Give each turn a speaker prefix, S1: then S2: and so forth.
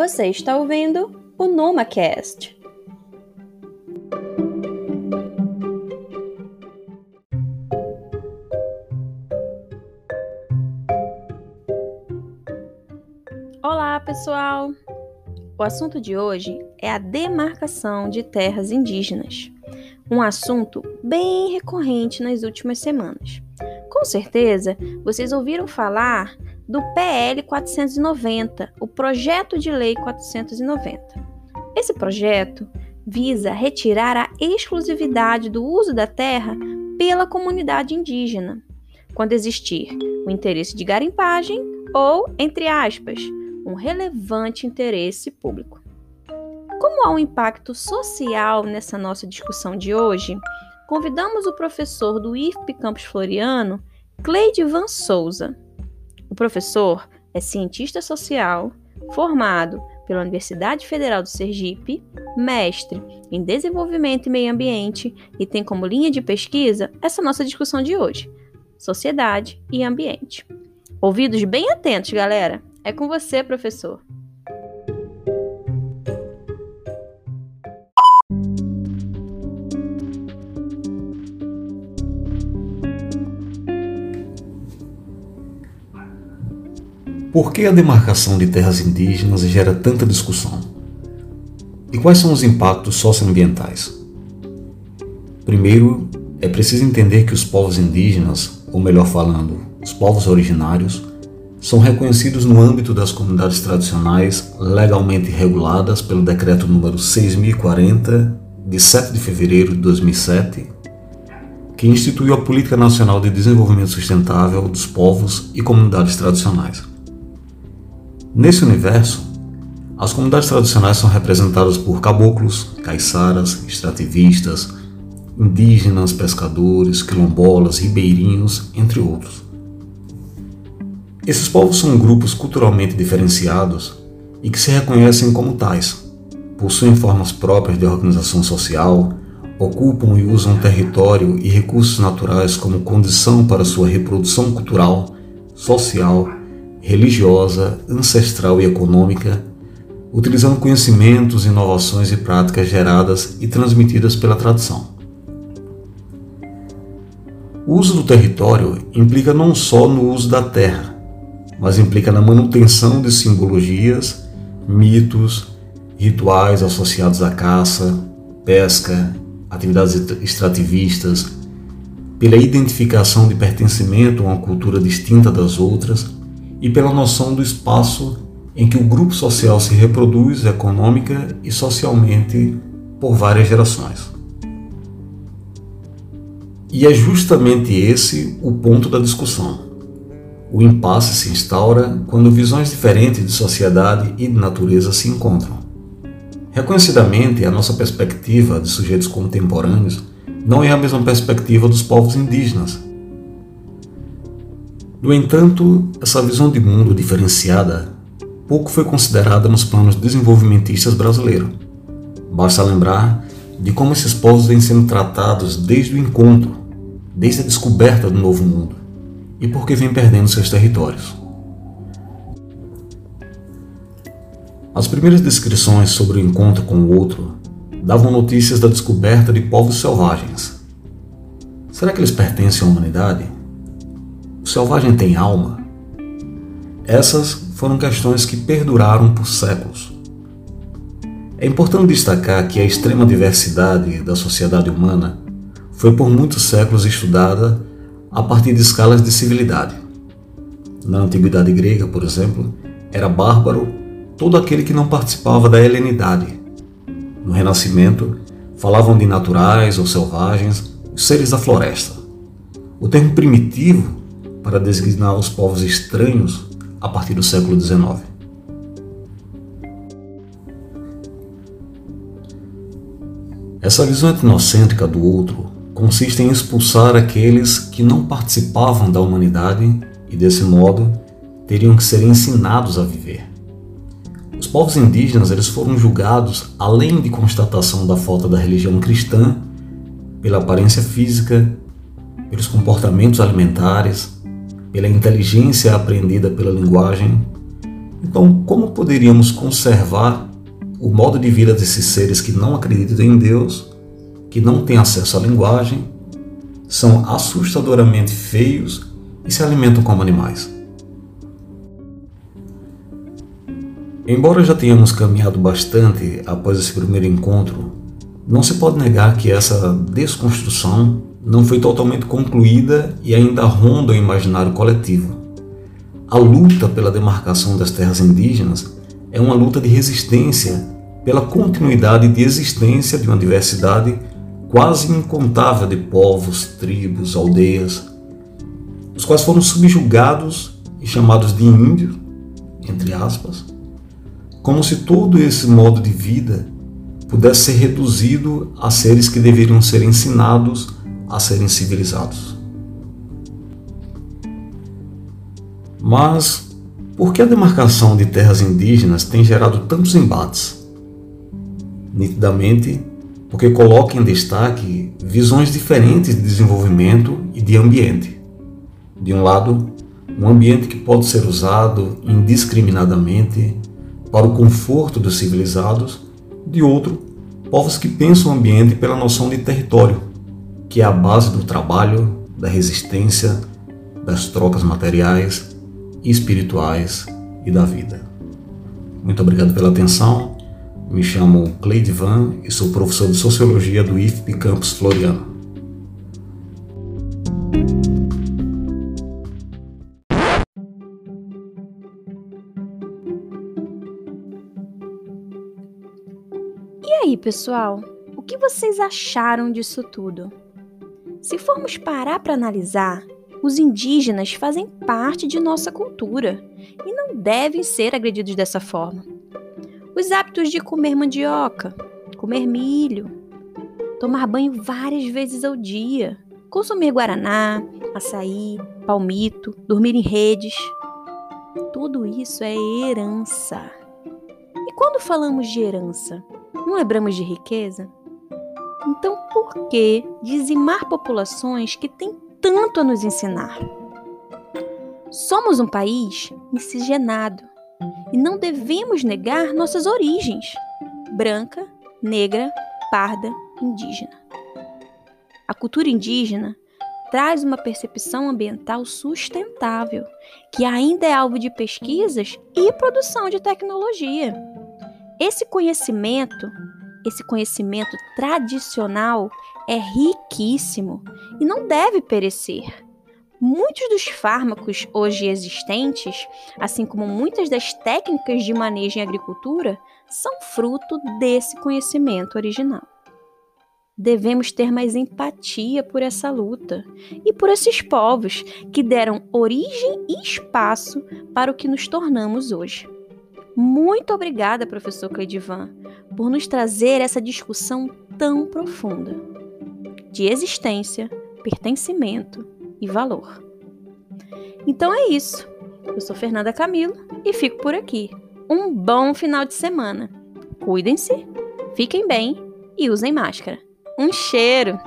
S1: Você está ouvindo o NomaCast. Olá, pessoal! O assunto de hoje é a demarcação de terras indígenas, um assunto bem recorrente nas últimas semanas. Com certeza, vocês ouviram falar do PL 490, o Projeto de Lei 490. Esse projeto visa retirar a exclusividade do uso da terra pela comunidade indígena, quando existir o interesse de garimpagem ou, entre aspas, um relevante interesse público. Como há um impacto social nessa nossa discussão de hoje, convidamos o professor do IFP Campus Floriano, Cleide Van Souza, o professor é cientista social, formado pela Universidade Federal do Sergipe, mestre em desenvolvimento e meio ambiente e tem como linha de pesquisa essa nossa discussão de hoje: sociedade e ambiente. Ouvidos bem atentos, galera. É com você, professor.
S2: Por que a demarcação de terras indígenas gera tanta discussão? E quais são os impactos socioambientais? Primeiro, é preciso entender que os povos indígenas, ou melhor falando, os povos originários, são reconhecidos no âmbito das comunidades tradicionais legalmente reguladas pelo Decreto número 6040, de 7 de fevereiro de 2007, que instituiu a Política Nacional de Desenvolvimento Sustentável dos Povos e Comunidades Tradicionais. Nesse universo, as comunidades tradicionais são representadas por caboclos, caiçaras, extrativistas, indígenas, pescadores, quilombolas, ribeirinhos, entre outros. Esses povos são grupos culturalmente diferenciados e que se reconhecem como tais. Possuem formas próprias de organização social, ocupam e usam território e recursos naturais como condição para sua reprodução cultural, social religiosa, ancestral e econômica, utilizando conhecimentos, inovações e práticas geradas e transmitidas pela tradição. O uso do território implica não só no uso da terra, mas implica na manutenção de simbologias, mitos, rituais associados à caça, pesca, atividades extrativistas, pela identificação de pertencimento a uma cultura distinta das outras e pela noção do espaço em que o grupo social se reproduz econômica e socialmente por várias gerações. E é justamente esse o ponto da discussão. O impasse se instaura quando visões diferentes de sociedade e de natureza se encontram. Reconhecidamente, a nossa perspectiva de sujeitos contemporâneos não é a mesma perspectiva dos povos indígenas, no entanto, essa visão de mundo diferenciada pouco foi considerada nos planos desenvolvimentistas brasileiros. Basta lembrar de como esses povos vêm sendo tratados desde o encontro, desde a descoberta do novo mundo, e por que vêm perdendo seus territórios. As primeiras descrições sobre o encontro com o outro davam notícias da descoberta de povos selvagens. Será que eles pertencem à humanidade? Selvagem tem alma? Essas foram questões que perduraram por séculos. É importante destacar que a extrema diversidade da sociedade humana foi por muitos séculos estudada a partir de escalas de civilidade. Na antiguidade grega, por exemplo, era bárbaro todo aquele que não participava da helenidade. No Renascimento, falavam de naturais ou selvagens, os seres da floresta. O termo primitivo para designar os povos estranhos a partir do século XIX. Essa visão etnocêntrica do outro consiste em expulsar aqueles que não participavam da humanidade e, desse modo, teriam que ser ensinados a viver. Os povos indígenas eles foram julgados, além de constatação da falta da religião cristã, pela aparência física, pelos comportamentos alimentares, pela inteligência aprendida pela linguagem, Então, como poderíamos conservar o modo de vida desses seres que não acreditam em Deus, que não têm acesso à linguagem, são assustadoramente feios e se alimentam como animais? Embora já tenhamos caminhado bastante após esse primeiro encontro, não se pode negar que essa desconstrução não foi totalmente concluída e ainda ronda o imaginário coletivo. A luta pela demarcação das terras indígenas é uma luta de resistência pela continuidade de existência de uma diversidade quase incontável de povos, tribos, aldeias, os quais foram subjugados e chamados de índios, entre aspas, como se todo esse modo de vida pudesse ser reduzido a seres que deveriam ser ensinados a serem civilizados. Mas por que a demarcação de terras indígenas tem gerado tantos embates? Nitidamente, porque coloca em destaque visões diferentes de desenvolvimento e de ambiente. De um lado, um ambiente que pode ser usado indiscriminadamente para o conforto dos civilizados, de outro, povos que pensam o ambiente pela noção de território, que é a base do trabalho, da resistência, das trocas materiais e espirituais e da vida. Muito obrigado pela atenção. Me chamo Cleide Van e sou professor de Sociologia do IFP Campus Floriano.
S1: E aí, pessoal? O que vocês acharam disso tudo? Se formos parar para analisar, os indígenas fazem parte de nossa cultura e não devem ser agredidos dessa forma. Os hábitos de comer mandioca, comer milho, tomar banho várias vezes ao dia, consumir guaraná, açaí, palmito, dormir em redes. Tudo isso é herança. E quando falamos de herança, não lembramos de riqueza? Então, por que dizimar populações que têm tanto a nos ensinar? Somos um país miscigenado e não devemos negar nossas origens: branca, negra, parda, indígena. A cultura indígena traz uma percepção ambiental sustentável, que ainda é alvo de pesquisas e produção de tecnologia. Esse conhecimento esse conhecimento tradicional é riquíssimo e não deve perecer. Muitos dos fármacos hoje existentes, assim como muitas das técnicas de manejo em agricultura, são fruto desse conhecimento original. Devemos ter mais empatia por essa luta e por esses povos que deram origem e espaço para o que nos tornamos hoje. Muito obrigada, professor Cleidivan, por nos trazer essa discussão tão profunda de existência, pertencimento e valor. Então é isso. Eu sou Fernanda Camilo e fico por aqui. Um bom final de semana. Cuidem-se, fiquem bem e usem máscara. Um cheiro!